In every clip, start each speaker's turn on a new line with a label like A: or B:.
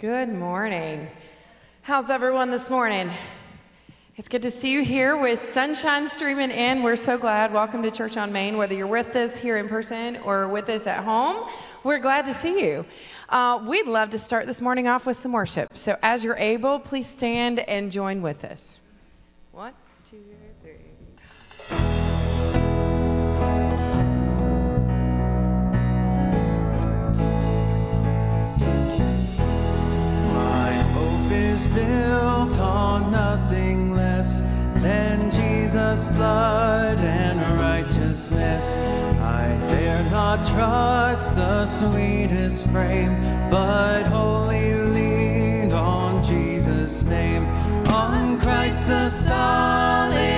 A: Good morning. How's everyone this morning? It's good to see you here with sunshine streaming in. We're so glad. Welcome to Church on Main. Whether you're with us here in person or with us at home, we're glad to see you. Uh, we'd love to start this morning off with some worship. So, as you're able, please stand and join with us. One, two, three.
B: Built on nothing less than Jesus' blood and righteousness. I dare not trust the sweetest frame, but wholly lean on Jesus' name. On Christ the solid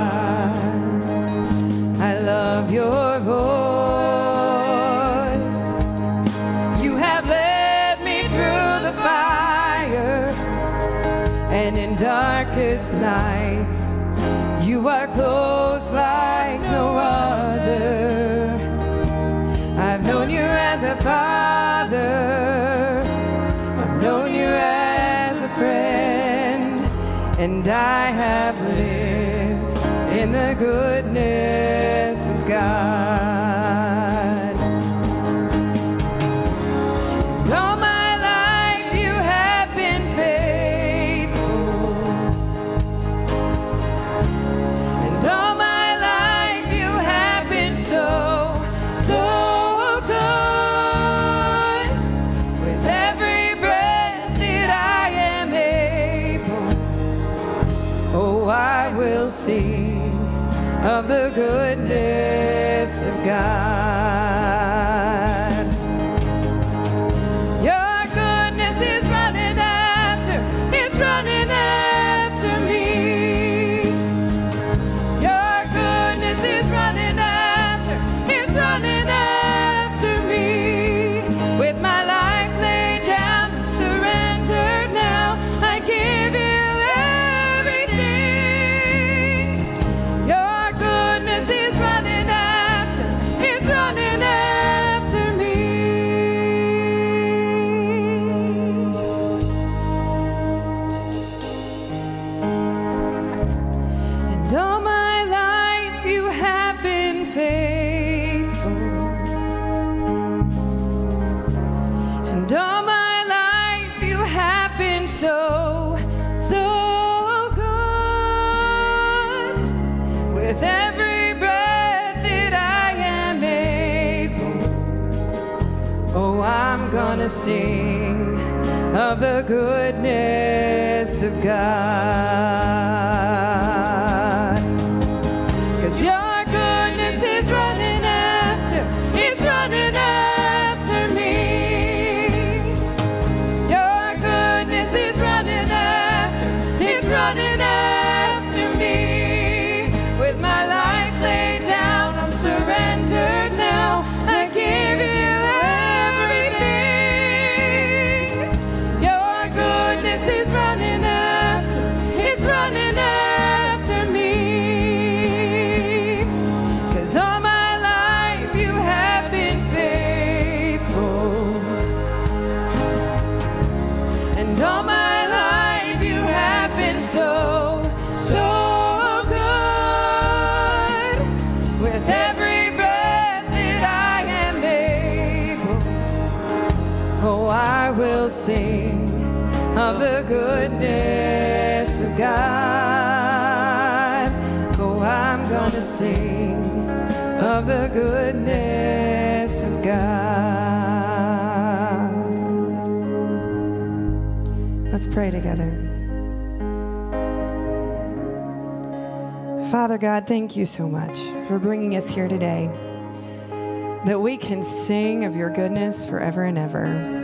C: I have lived in the goodness God. I'm gonna sing of the goodness of God. Of the goodness of God. Oh, I'm gonna sing of the goodness of God. Let's pray together. Father God, thank you so much for bringing us here today, that we can sing of your goodness forever and ever.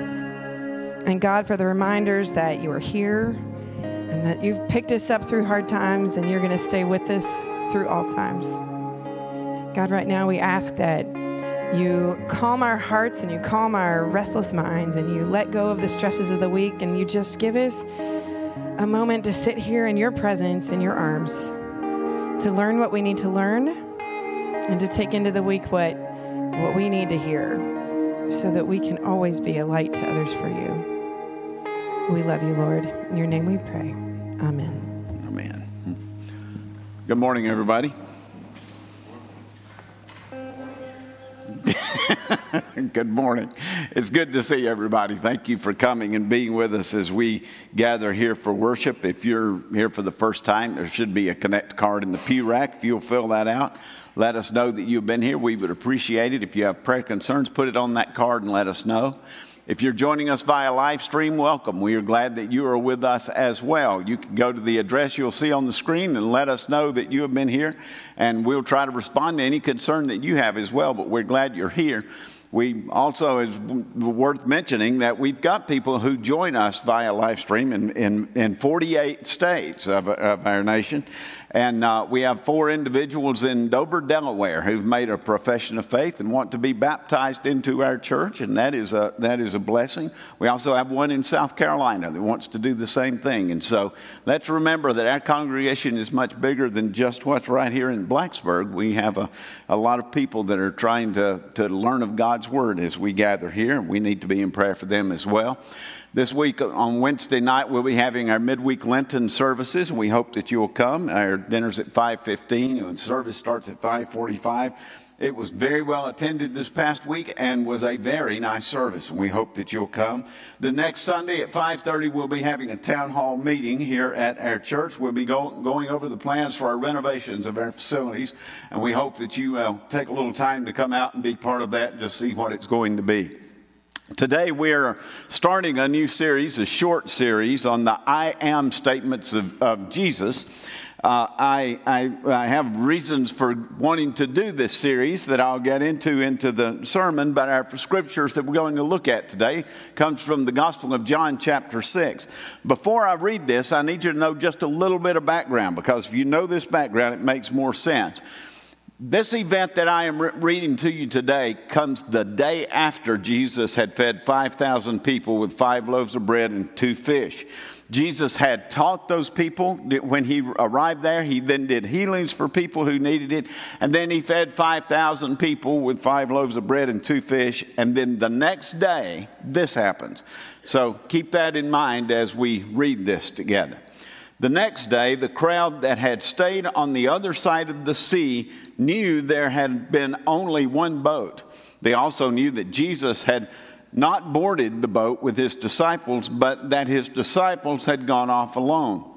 C: And God, for the reminders that you are here and that you've picked us up through hard times and you're going to stay with us through all times. God, right now we ask that you calm our hearts and you calm our restless minds and you let go of the stresses of the week and you just give us a moment to sit here in your presence, in your arms, to learn what we need to learn and to take into the week what, what we need to hear.
A: so that we can always be a light to others for you. We love you, Lord. In your name we pray. Amen.
D: Amen. Good morning, everybody. good morning. It's good to see everybody. Thank you for coming and being with us as we gather here for worship. If you're here for the first time, there should be a connect card in the pew rack. If you'll fill that out, let us know that you've been here. We would appreciate it. If you have prayer concerns, put it on that card and let us know. If you're joining us via live stream, welcome. We are glad that you are with us as well. You can go to the address you'll see on the screen and let us know that you have been here, and we'll try to respond to any concern that you have as well. But we're glad you're here. We also is worth mentioning that we've got people who join us via live stream in, in, in 48 states of, of our nation. And uh, we have four individuals in Dover, Delaware, who've made a profession of faith and want to be baptized into our church, and that is a, that is a blessing. We also have one in South Carolina that wants to do the same thing. And so let's remember that our congregation is much bigger than just what's right here in Blacksburg. We have a, a lot of people that are trying to, to learn of God's Word as we gather here, and we need to be in prayer for them as well. This week on Wednesday night, we'll be having our midweek Lenten services, we hope that you will come. Our dinner's at 5.15, and service starts at 5.45. It was very well attended this past week and was a very nice service. We hope that you'll come. The next Sunday at 5:30, we'll be having a town hall meeting here at our church. We'll be go, going over the plans for our renovations of our facilities, and we hope that you uh, take a little time to come out and be part of that and just see what it's going to be. Today, we're starting a new series, a short series on the I am statements of, of Jesus. Uh, I, I, I, have reasons for wanting to do this series that I'll get into into the sermon, but our scriptures that we're going to look at today comes from the Gospel of John, chapter 6. Before I read this, I need you to know just a little bit of background because if you know this background, it makes more sense. This event that I am re- reading to you today comes the day after Jesus had fed 5,000 people with five loaves of bread and two fish. Jesus had taught those people when he arrived there. He then did healings for people who needed it. And then he fed 5,000 people with five loaves of bread and two fish. And then the next day, this happens. So keep that in mind as we read this together. The next day, the crowd that had stayed on the other side of the sea knew there had been only one boat. They also knew that Jesus had not boarded the boat with his disciples, but that his disciples had gone off alone.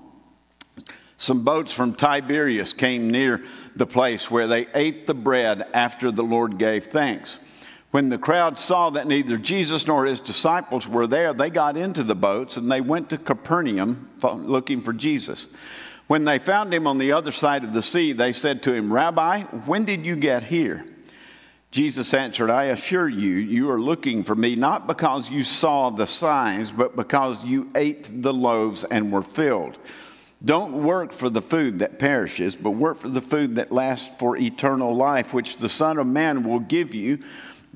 D: Some boats from Tiberias came near the place where they ate the bread after the Lord gave thanks. When the crowd saw that neither Jesus nor his disciples were there, they got into the boats and they went to Capernaum looking for Jesus. When they found him on the other side of the sea, they said to him, Rabbi, when did you get here? Jesus answered, I assure you, you are looking for me not because you saw the signs, but because you ate the loaves and were filled. Don't work for the food that perishes, but work for the food that lasts for eternal life, which the Son of Man will give you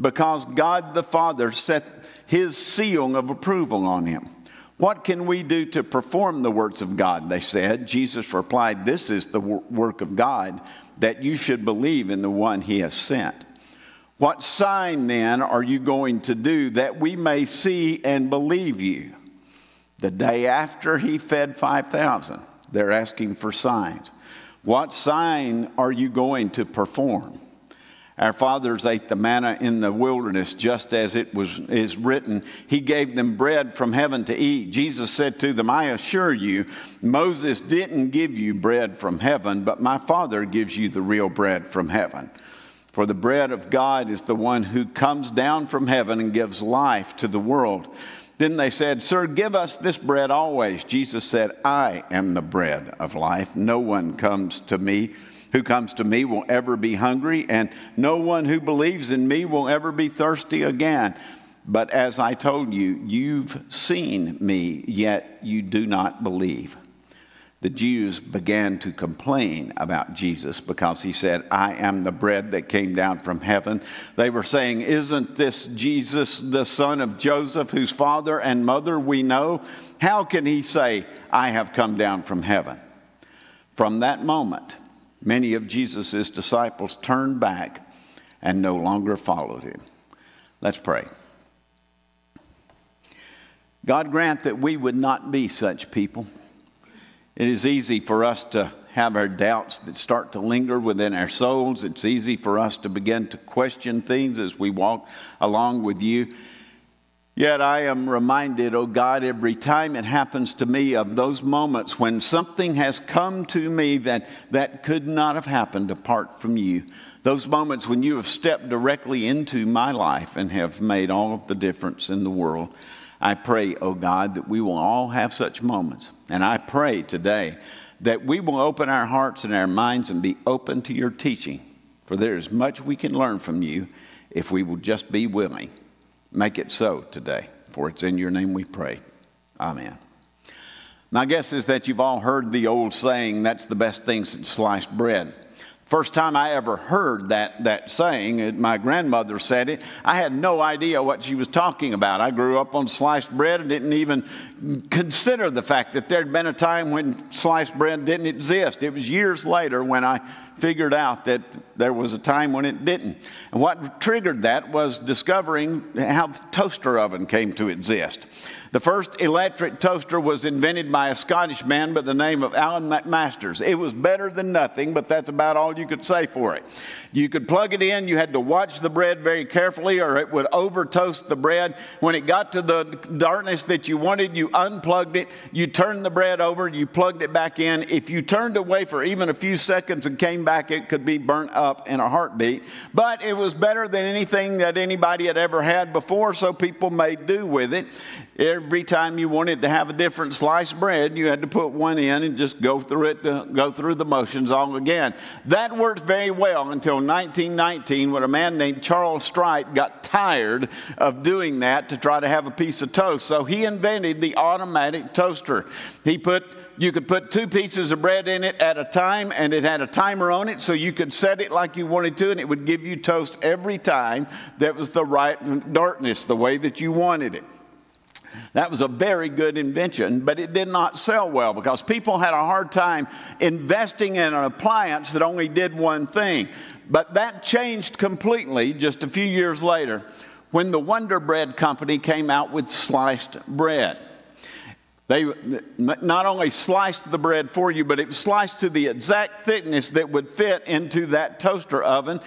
D: because God the Father set his seal of approval on him. What can we do to perform the works of God? They said. Jesus replied, This is the work of God, that you should believe in the one he has sent. What sign then are you going to do that we may see and believe you? The day after he fed 5,000, they're asking for signs. What sign are you going to perform? Our fathers ate the manna in the wilderness just as it was is written. He gave them bread from heaven to eat. Jesus said to them, I assure you, Moses didn't give you bread from heaven, but my Father gives you the real bread from heaven. For the bread of God is the one who comes down from heaven and gives life to the world. Then they said, Sir, give us this bread always. Jesus said, I am the bread of life. No one comes to me who comes to me will ever be hungry, and no one who believes in me will ever be thirsty again. But as I told you, you've seen me, yet you do not believe. The Jews began to complain about Jesus because he said, I am the bread that came down from heaven. They were saying, Isn't this Jesus, the son of Joseph, whose father and mother we know? How can he say, I have come down from heaven? From that moment, many of Jesus' disciples turned back and no longer followed him. Let's pray. God grant that we would not be such people. It is easy for us to have our doubts that start to linger within our souls. It's easy for us to begin to question things as we walk along with you. Yet I am reminded, oh God, every time it happens to me of those moments when something has come to me that, that could not have happened apart from you. Those moments when you have stepped directly into my life and have made all of the difference in the world. I pray, oh God, that we will all have such moments. And I pray today that we will open our hearts and our minds and be open to your teaching. For there is much we can learn from you if we will just be willing. Make it so today, for it's in your name we pray. Amen. My guess is that you've all heard the old saying, that's the best thing since sliced bread. First time I ever heard that, that saying, my grandmother said it, I had no idea what she was talking about. I grew up on sliced bread and didn't even consider the fact that there'd been a time when sliced bread didn't exist. It was years later when I figured out that there was a time when it didn't. And what triggered that was discovering how the toaster oven came to exist. The first electric toaster was invented by a Scottish man by the name of Alan MacMasters. It was better than nothing, but that's about all you could say for it. You could plug it in, you had to watch the bread very carefully, or it would over toast the bread. When it got to the darkness that you wanted, you unplugged it, you turned the bread over, you plugged it back in. If you turned away for even a few seconds and came back, it could be burnt up in a heartbeat. But it was better than anything that anybody had ever had before, so people made do with it. Every time you wanted to have a different sliced bread, you had to put one in and just go through it, to, go through the motions all again. That worked very well until 1919 when a man named Charles Strite got tired of doing that to try to have a piece of toast. So he invented the automatic toaster. He put you could put two pieces of bread in it at a time, and it had a timer on it, so you could set it like you wanted to, and it would give you toast every time that was the right darkness, the way that you wanted it. That was a very good invention, but it did not sell well because people had a hard time investing in an appliance that only did one thing. But that changed completely just a few years later when the Wonder Bread Company came out with sliced bread. They not only sliced the bread for you, but it was sliced to the exact thickness that would fit into that toaster oven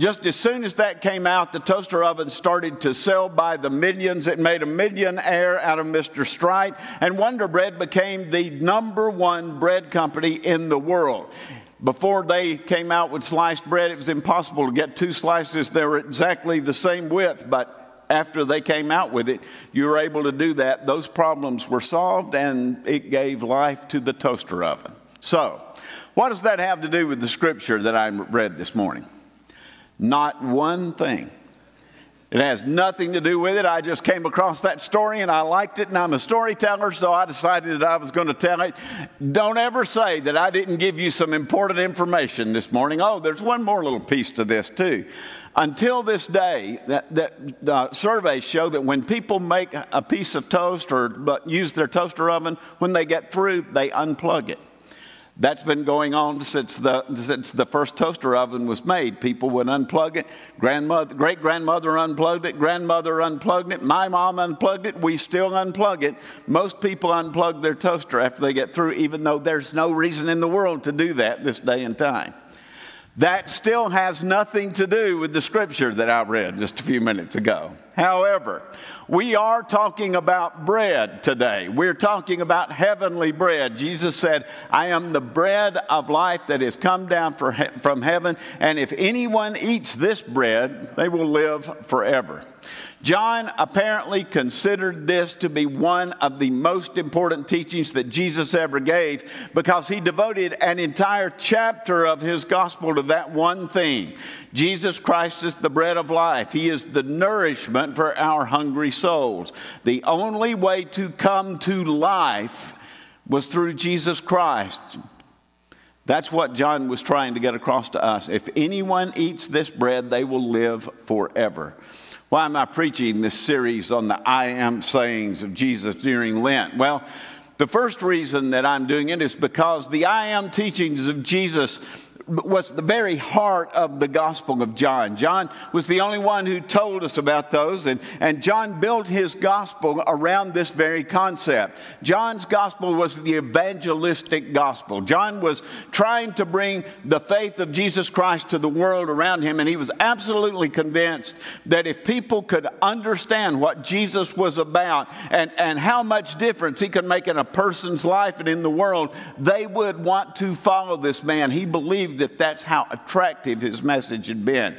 D: just as soon as that came out, the toaster oven started to sell by the millions. It made a millionaire out of Mr. Strite, and Wonder Bread became the number one bread company in the world. Before they came out with sliced bread, it was impossible to get two slices that were exactly the same width, but after they came out with it, you were able to do that. Those problems were solved, and it gave life to the toaster oven. So, what does that have to do with the scripture that I read this morning? Not one thing. It has nothing to do with it. I just came across that story and I liked it, and I'm a storyteller, so I decided that I was going to tell it. Don't ever say that I didn't give you some important information this morning. Oh, there's one more little piece to this, too. Until this day, that, that uh, surveys show that when people make a piece of toast or use their toaster oven, when they get through, they unplug it. That's been going on since the, since the first toaster oven was made. People would unplug it. Grandmother, great grandmother unplugged it. Grandmother unplugged it. My mom unplugged it. We still unplug it. Most people unplug their toaster after they get through, even though there's no reason in the world to do that this day and time. That still has nothing to do with the scripture that I read just a few minutes ago. However, we are talking about bread today. We're talking about heavenly bread. Jesus said, I am the bread of life that has come down from heaven, and if anyone eats this bread, they will live forever. John apparently considered this to be one of the most important teachings that Jesus ever gave because he devoted an entire chapter of his gospel to that one thing. Jesus Christ is the bread of life, He is the nourishment for our hungry souls. The only way to come to life was through Jesus Christ. That's what John was trying to get across to us. If anyone eats this bread, they will live forever. Why am I preaching this series on the I am sayings of Jesus during Lent? Well, the first reason that I'm doing it is because the I am teachings of Jesus was the very heart of the Gospel of John. John was the only one who told us about those, and, and John built his Gospel around this very concept. John's Gospel was the evangelistic Gospel. John was trying to bring the faith of Jesus Christ to the world around him, and he was absolutely convinced that if people could understand what Jesus was about and, and how much difference he could make in a person's life and in the world, they would want to follow this man. He believed that that's how attractive his message had been.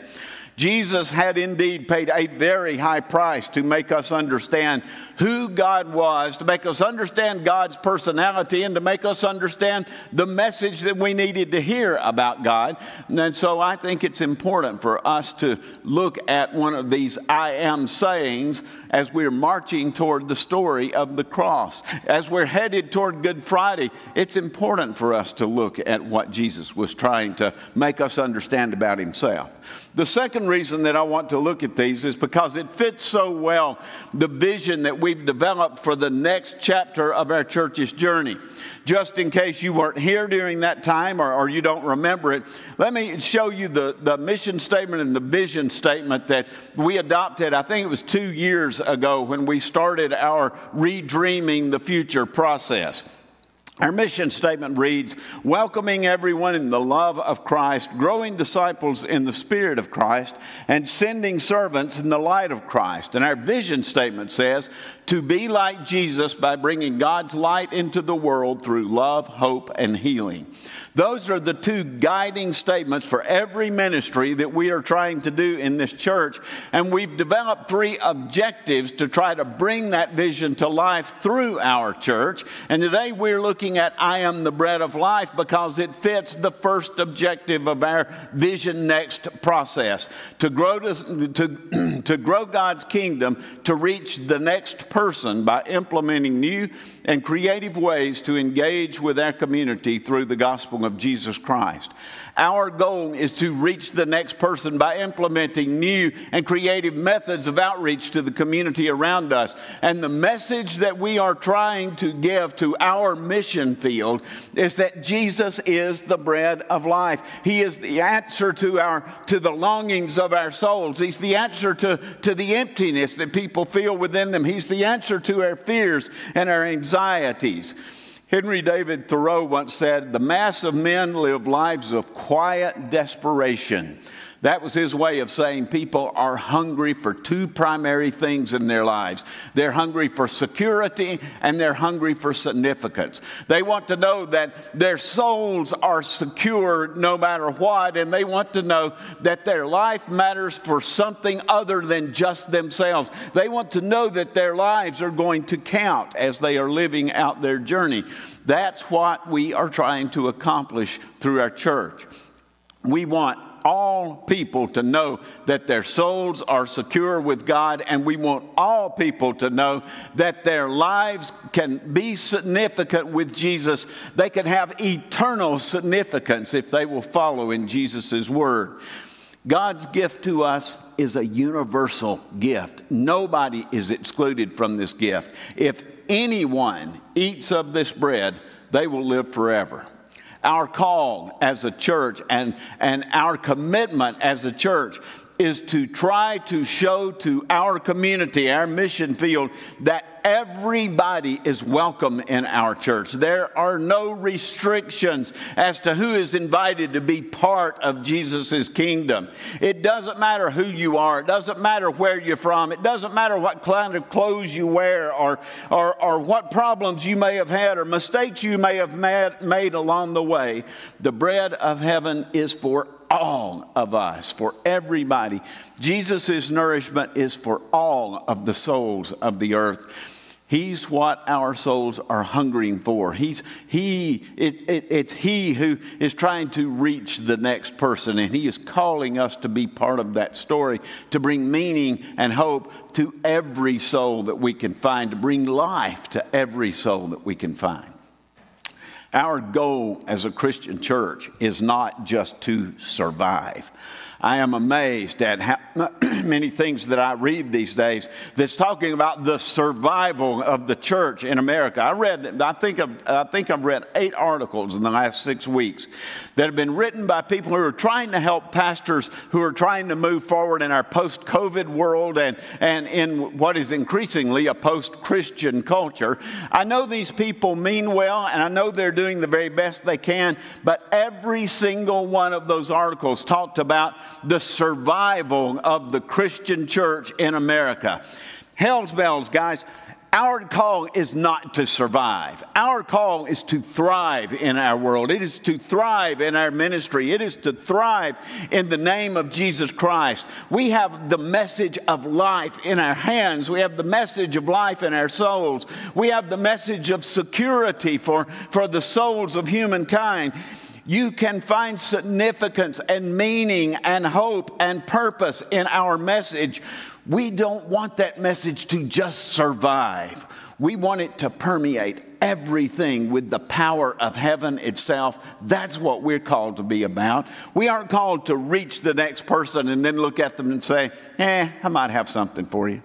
D: Jesus had indeed paid a very high price to make us understand who God was, to make us understand God's personality, and to make us understand the message that we needed to hear about God. And so I think it's important for us to look at one of these I am sayings as we're marching toward the story of the cross. As we're headed toward Good Friday, it's important for us to look at what Jesus was trying to make us understand about himself. The second reason that I want to look at these is because it fits so well the vision that we've developed for the next chapter of our church's journey. Just in case you weren't here during that time or, or you don't remember it, let me show you the, the mission statement and the vision statement that we adopted, I think it was two years ago when we started our Redreaming the Future process. Our mission statement reads Welcoming everyone in the love of Christ, growing disciples in the Spirit of Christ, and sending servants in the light of Christ. And our vision statement says to be like Jesus by bringing God's light into the world through love, hope, and healing. Those are the two guiding statements for every ministry that we are trying to do in this church. And we've developed three objectives to try to bring that vision to life through our church. And today we're looking at I am the bread of life because it fits the first objective of our Vision Next process to grow, to, to, to grow God's kingdom to reach the next person by implementing new and creative ways to engage with our community through the gospel of Jesus Christ. Our goal is to reach the next person by implementing new and creative methods of outreach to the community around us. And the message that we are trying to give to our mission field is that Jesus is the bread of life. He is the answer to our to the longings of our souls. He's the answer to, to the emptiness that people feel within them. He's the answer to our fears and our anxieties. Henry David Thoreau once said, The mass of men live lives of quiet desperation. That was his way of saying people are hungry for two primary things in their lives. They're hungry for security and they're hungry for significance. They want to know that their souls are secure no matter what, and they want to know that their life matters for something other than just themselves. They want to know that their lives are going to count as they are living out their journey. That's what we are trying to accomplish through our church. We want all people to know that their souls are secure with God, and we want all people to know that their lives can be significant with Jesus. They can have eternal significance if they will follow in Jesus' word. God's gift to us is a universal gift. Nobody is excluded from this gift. If anyone eats of this bread, they will live forever our call as a church and, and our commitment as a church is to try to show to our community, our mission field, that everybody is welcome in our church. There are no restrictions as to who is invited to be part of Jesus' kingdom. It doesn't matter who you are, it doesn't matter where you're from, it doesn't matter what kind of clothes you wear or, or, or what problems you may have had or mistakes you may have made, along the way. The bread of heaven is for all of us, for everybody. Jesus' nourishment is for all of the souls of the earth. He's what our souls are hungering for. He's he. It, it, it's he who is trying to reach the next person, and he is calling us to be part of that story, to bring meaning and hope to every soul that we can find, to bring life to every soul that we can find. Our goal as a Christian church is not just to survive. I am amazed at how many things that I read these days that's talking about the survival of the church in America. I read, I think I've, I think I've read eight articles in the last six weeks that have been written by people who are trying to help pastors who are trying to move forward in our post COVID world and, and in what is increasingly a post Christian culture. I know these people mean well and I know they're doing the very best they can, but every single one of those articles talked about the survival of the Christian church in America. Hell's bells, guys. Our call is not to survive. Our call is to thrive in our world. It is to thrive in our ministry. It is to thrive in the name of Jesus Christ. We have the message of life in our hands. We have the message of life in our souls. We have the message of security for, for the souls of humankind you can find significance and meaning and hope and purpose in our message. We don't want that message to just survive. We want it to permeate everything with the power of heaven itself. That's what we're called to be about. We aren't called to reach the next person and then look at them and say, eh, I might have something for you.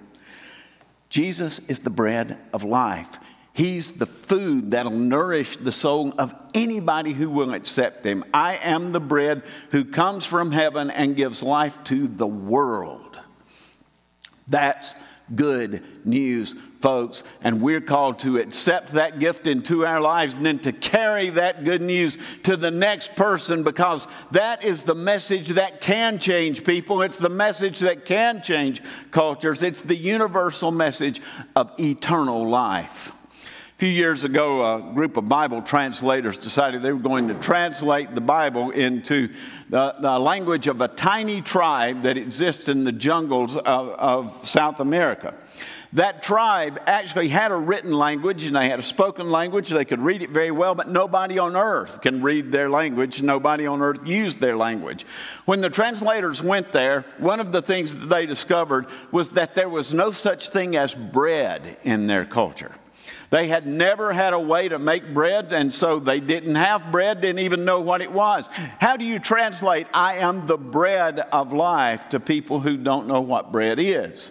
D: Jesus is the bread of life. He's the food that'll nourish the soul of anybody who will accept him. I am the bread who comes from heaven and gives life to the world. That's good news, folks. And we're called to accept that gift into our lives and then to carry that good news to the next person because that is the message that can change people. It's the message that can change cultures. It's the universal message of eternal life. A few years ago, a group of Bible translators decided they were going to translate the Bible into the, the language of a tiny tribe that exists in the jungles of, of South America. That tribe actually had a written language and they had a spoken language. They could read it very well, but nobody on earth can read their language. Nobody on earth used their language. When the translators went there, one of the things that they discovered was that there was no such thing as bread in their culture. They had never had a way to make bread, and so they didn't have bread, didn't even know what it was. How do you translate, I am the bread of life, to people who don't know what bread is?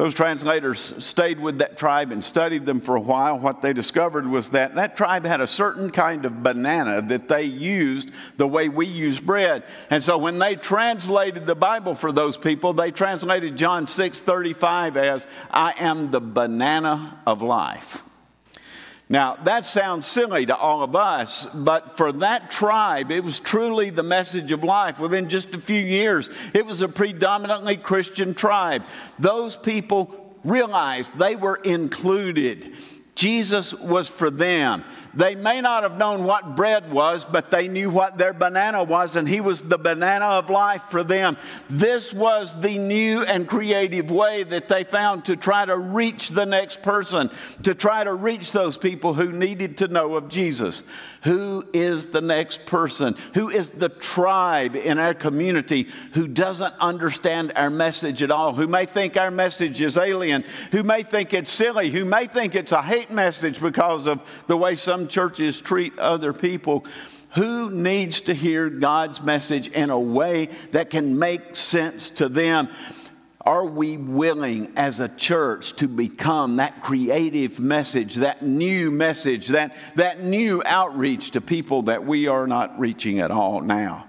D: Those translators stayed with that tribe and studied them for a while. What they discovered was that that tribe had a certain kind of banana that they used the way we use bread. And so when they translated the Bible for those people, they translated John 6 35 as, I am the banana of life. Now, that sounds silly to all of us, but for that tribe, it was truly the message of life. Within just a few years, it was a predominantly Christian tribe. Those people realized they were included. Jesus was for them. They may not have known what bread was, but they knew what their banana was, and he was the banana of life for them. This was the new and creative way that they found to try to reach the next person, to try to reach those people who needed to know of Jesus. Who is the next person? Who is the tribe in our community who doesn't understand our message at all? Who may think our message is alien? Who may think it's silly? Who may think it's a hate message because of the way some churches treat other people? Who needs to hear God's message in a way that can make sense to them? Are we willing as a church to become that creative message, that new message, that, that new outreach to people that we are not reaching at all now?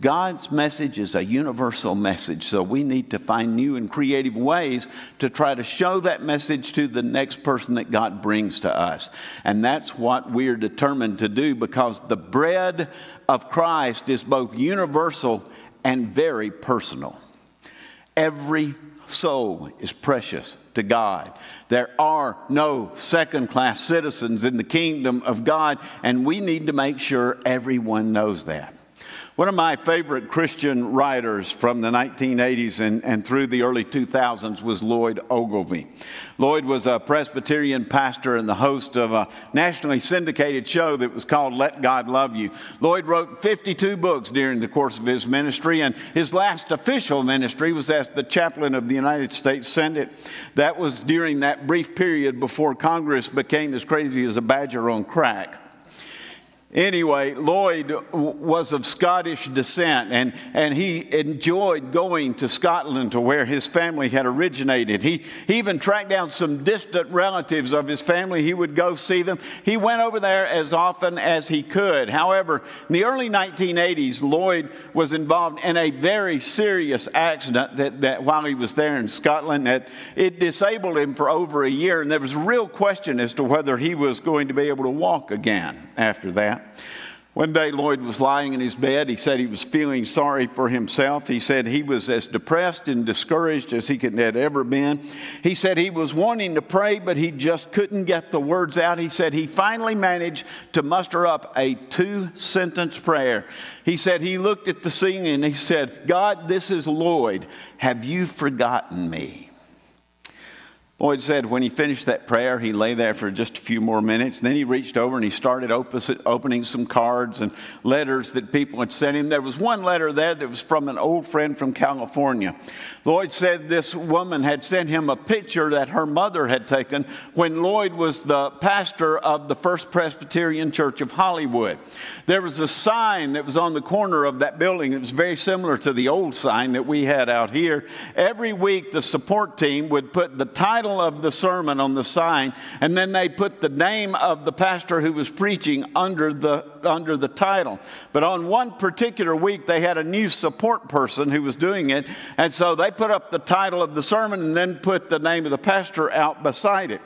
D: God's message is a universal message, so we need to find new and creative ways to try to show that message to the next person that God brings to us. And that's what we're determined to do because the bread of Christ is both universal and very personal. Every soul is precious to God. There are no second class citizens in the kingdom of God, and we need to make sure everyone knows that. One of my favorite Christian writers from the 1980s and, and through the early 2000s was Lloyd Ogilvie. Lloyd was a Presbyterian pastor and the host of a nationally syndicated show that was called Let God Love You. Lloyd wrote 52 books during the course of his ministry, and his last official ministry was as the chaplain of the United States Senate. That was during that brief period before Congress became as crazy as a badger on crack. Anyway, Lloyd was of Scottish descent and, and he enjoyed going to Scotland to where his family had originated. He, he even tracked down some distant relatives of his family. He would go see them. He went over there as often as he could. However, in the early 1980s, Lloyd was involved in a very serious accident that, that while he was there in Scotland, that it disabled him for over a year. And there was a real question as to whether he was going to be able to walk again after that. One day, Lloyd was lying in his bed. He said he was feeling sorry for himself. He said he was as depressed and discouraged as he could, had ever been. He said he was wanting to pray, but he just couldn't get the words out. He said he finally managed to muster up a two sentence prayer. He said he looked at the scene and he said, God, this is Lloyd. Have you forgotten me? Lloyd said when he finished that prayer, he lay there for just a few more minutes. Then he reached over and he started opening some cards and letters that people had sent him. There was one letter there that was from an old friend from California. Lloyd said this woman had sent him a picture that her mother had taken when Lloyd was the pastor of the First Presbyterian Church of Hollywood. There was a sign that was on the corner of that building that was very similar to the old sign that we had out here. Every week, the support team would put the title of the sermon on the sign, and then they put the name of the pastor who was preaching under the, under the title. But on one particular week, they had a new support person who was doing it, and so they put up the title of the sermon and then put the name of the pastor out beside it.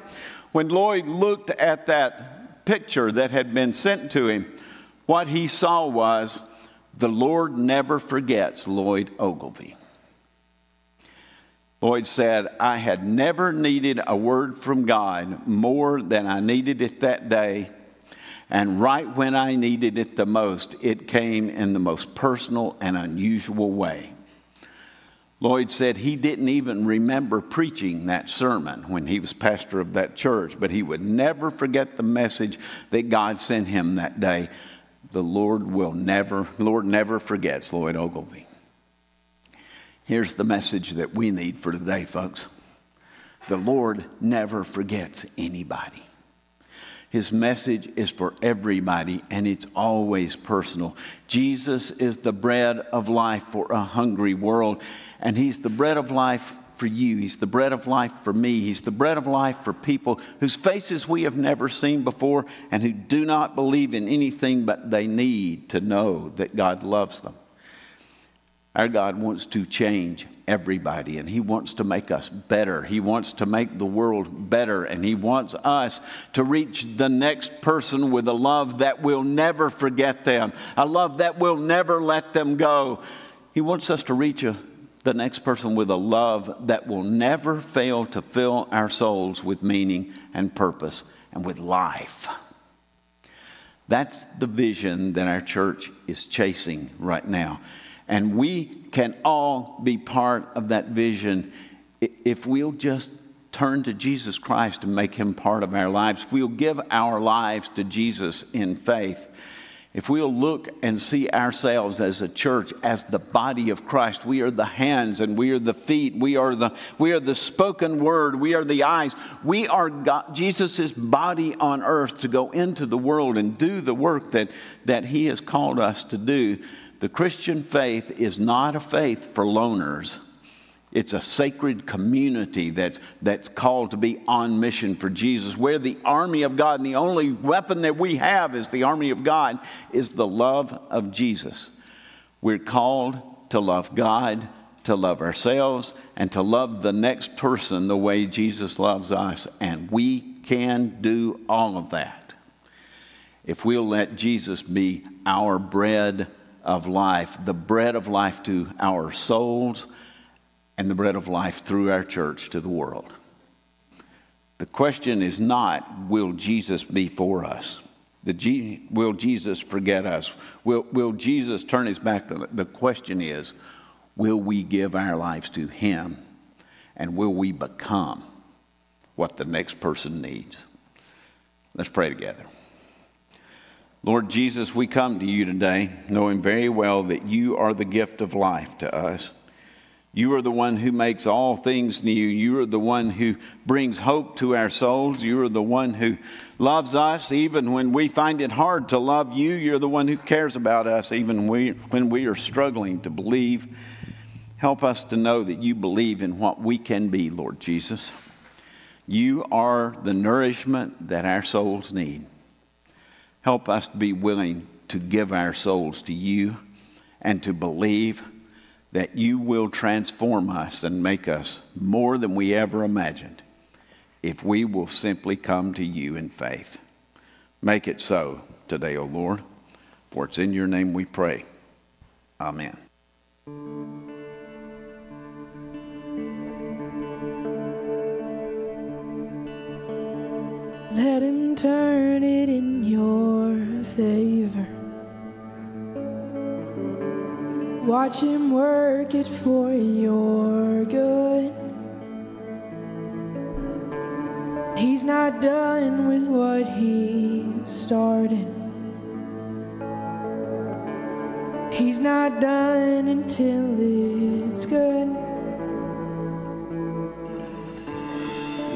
D: When Lloyd looked at that picture that had been sent to him, what he saw was the Lord never forgets Lloyd Ogilvie. Lloyd said, I had never needed a word from God more than I needed it that day. And right when I needed it the most, it came in the most personal and unusual way. Lloyd said he didn't even remember preaching that sermon when he was pastor of that church, but he would never forget the message that God sent him that day. The Lord will never, Lord never forgets Lloyd Ogilvie. Here's the message that we need for today, folks. The Lord never forgets anybody. His message is for everybody and it's always personal. Jesus is the bread of life for a hungry world, and He's the bread of life for you. He's the bread of life for me. He's the bread of life for people whose faces we have never seen before and who do not believe in anything but they need to know that God loves them. Our God wants to change everybody and He wants to make us better. He wants to make the world better and He wants us to reach the next person with a love that will never forget them, a love that will never let them go. He wants us to reach a, the next person with a love that will never fail to fill our souls with meaning and purpose and with life. That's the vision that our church is chasing right now. And we can all be part of that vision if we'll just turn to Jesus Christ and make him part of our lives. If we'll give our lives to Jesus in faith. If we'll look and see ourselves as a church, as the body of Christ, we are the hands and we are the feet, we are the, we are the spoken word, we are the eyes. We are Jesus' body on earth to go into the world and do the work that, that He has called us to do. The Christian faith is not a faith for loners. It's a sacred community that's, that's called to be on mission for Jesus. We're the army of God, and the only weapon that we have is the army of God, is the love of Jesus. We're called to love God, to love ourselves, and to love the next person the way Jesus loves us. And we can do all of that if we'll let Jesus be our bread of life, the bread of life to our souls, and the bread of life through our church to the world. The question is not, will Jesus be for us? G, will Jesus forget us? Will, will Jesus turn his back? To us? The question is, will we give our lives to him? And will we become what the next person needs? Let's pray together. Lord Jesus, we come to you today knowing very well that you are the gift of life to us. You are the one who makes all things new. You are the one who brings hope to our souls. You are the one who loves us even when we find it hard to love you. You're the one who cares about us even when we are struggling to believe. Help us to know that you believe in what we can be, Lord Jesus. You are the nourishment that our souls need. Help us to be willing to give our souls to you and to believe that you will transform us and make us more than we ever imagined if we will simply come to you in faith. Make it so today, O Lord, for it's in your name we pray. Amen.
C: Let him turn it in your favor. Watch him work it for your good. He's not done with what he started. He's not done until it's good.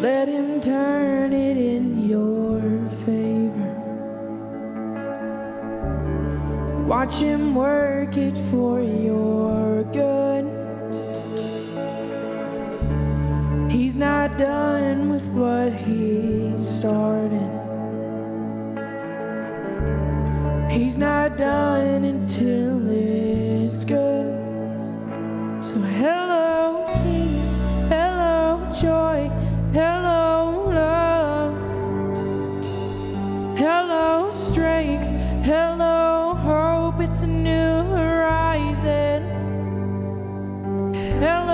C: Let him turn it in your favor. Watch him work it for your good. He's not done with what he started. He's not done until it's good. So, hello, peace. Hello, joy. Hello, love. Hello, strength. Hello, hope. It's a new horizon. Hello,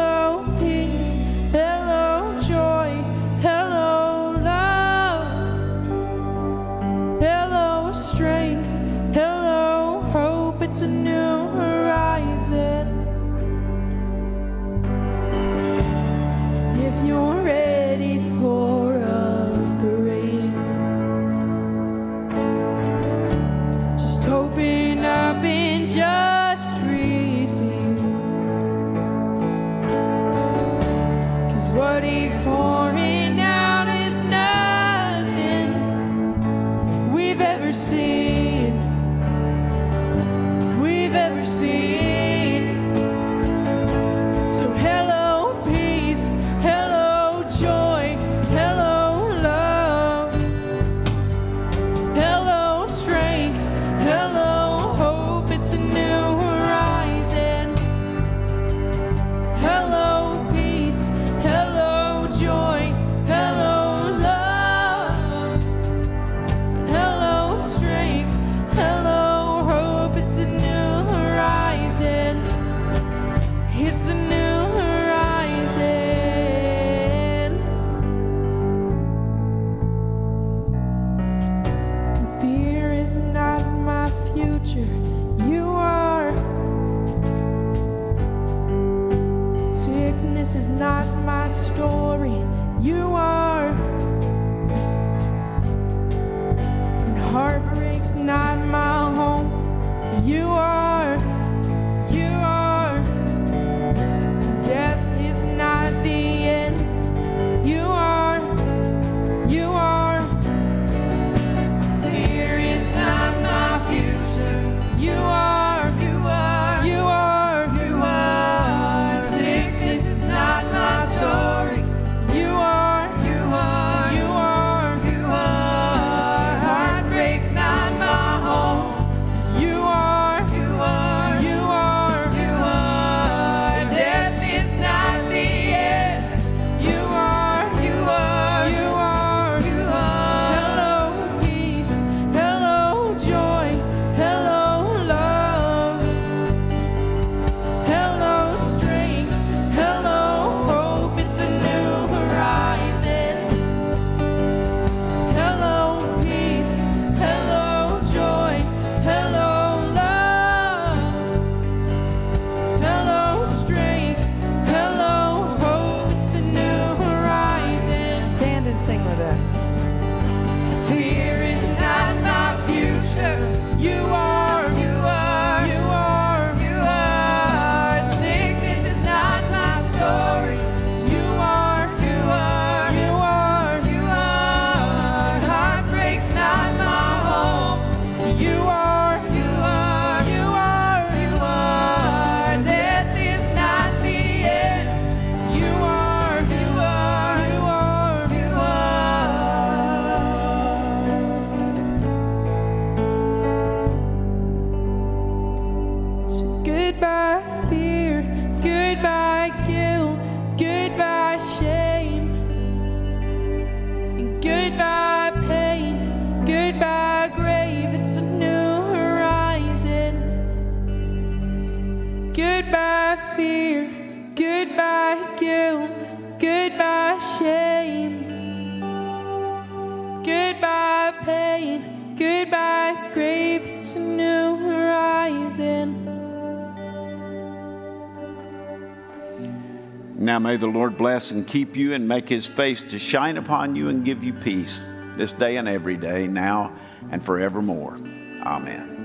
C: is not my future. You are. Sickness is not my story. You are. And heartbreak's not my home. You are.
D: Now may the Lord bless and keep you and make his face to shine upon you and give you peace this day and every day, now and forevermore. Amen.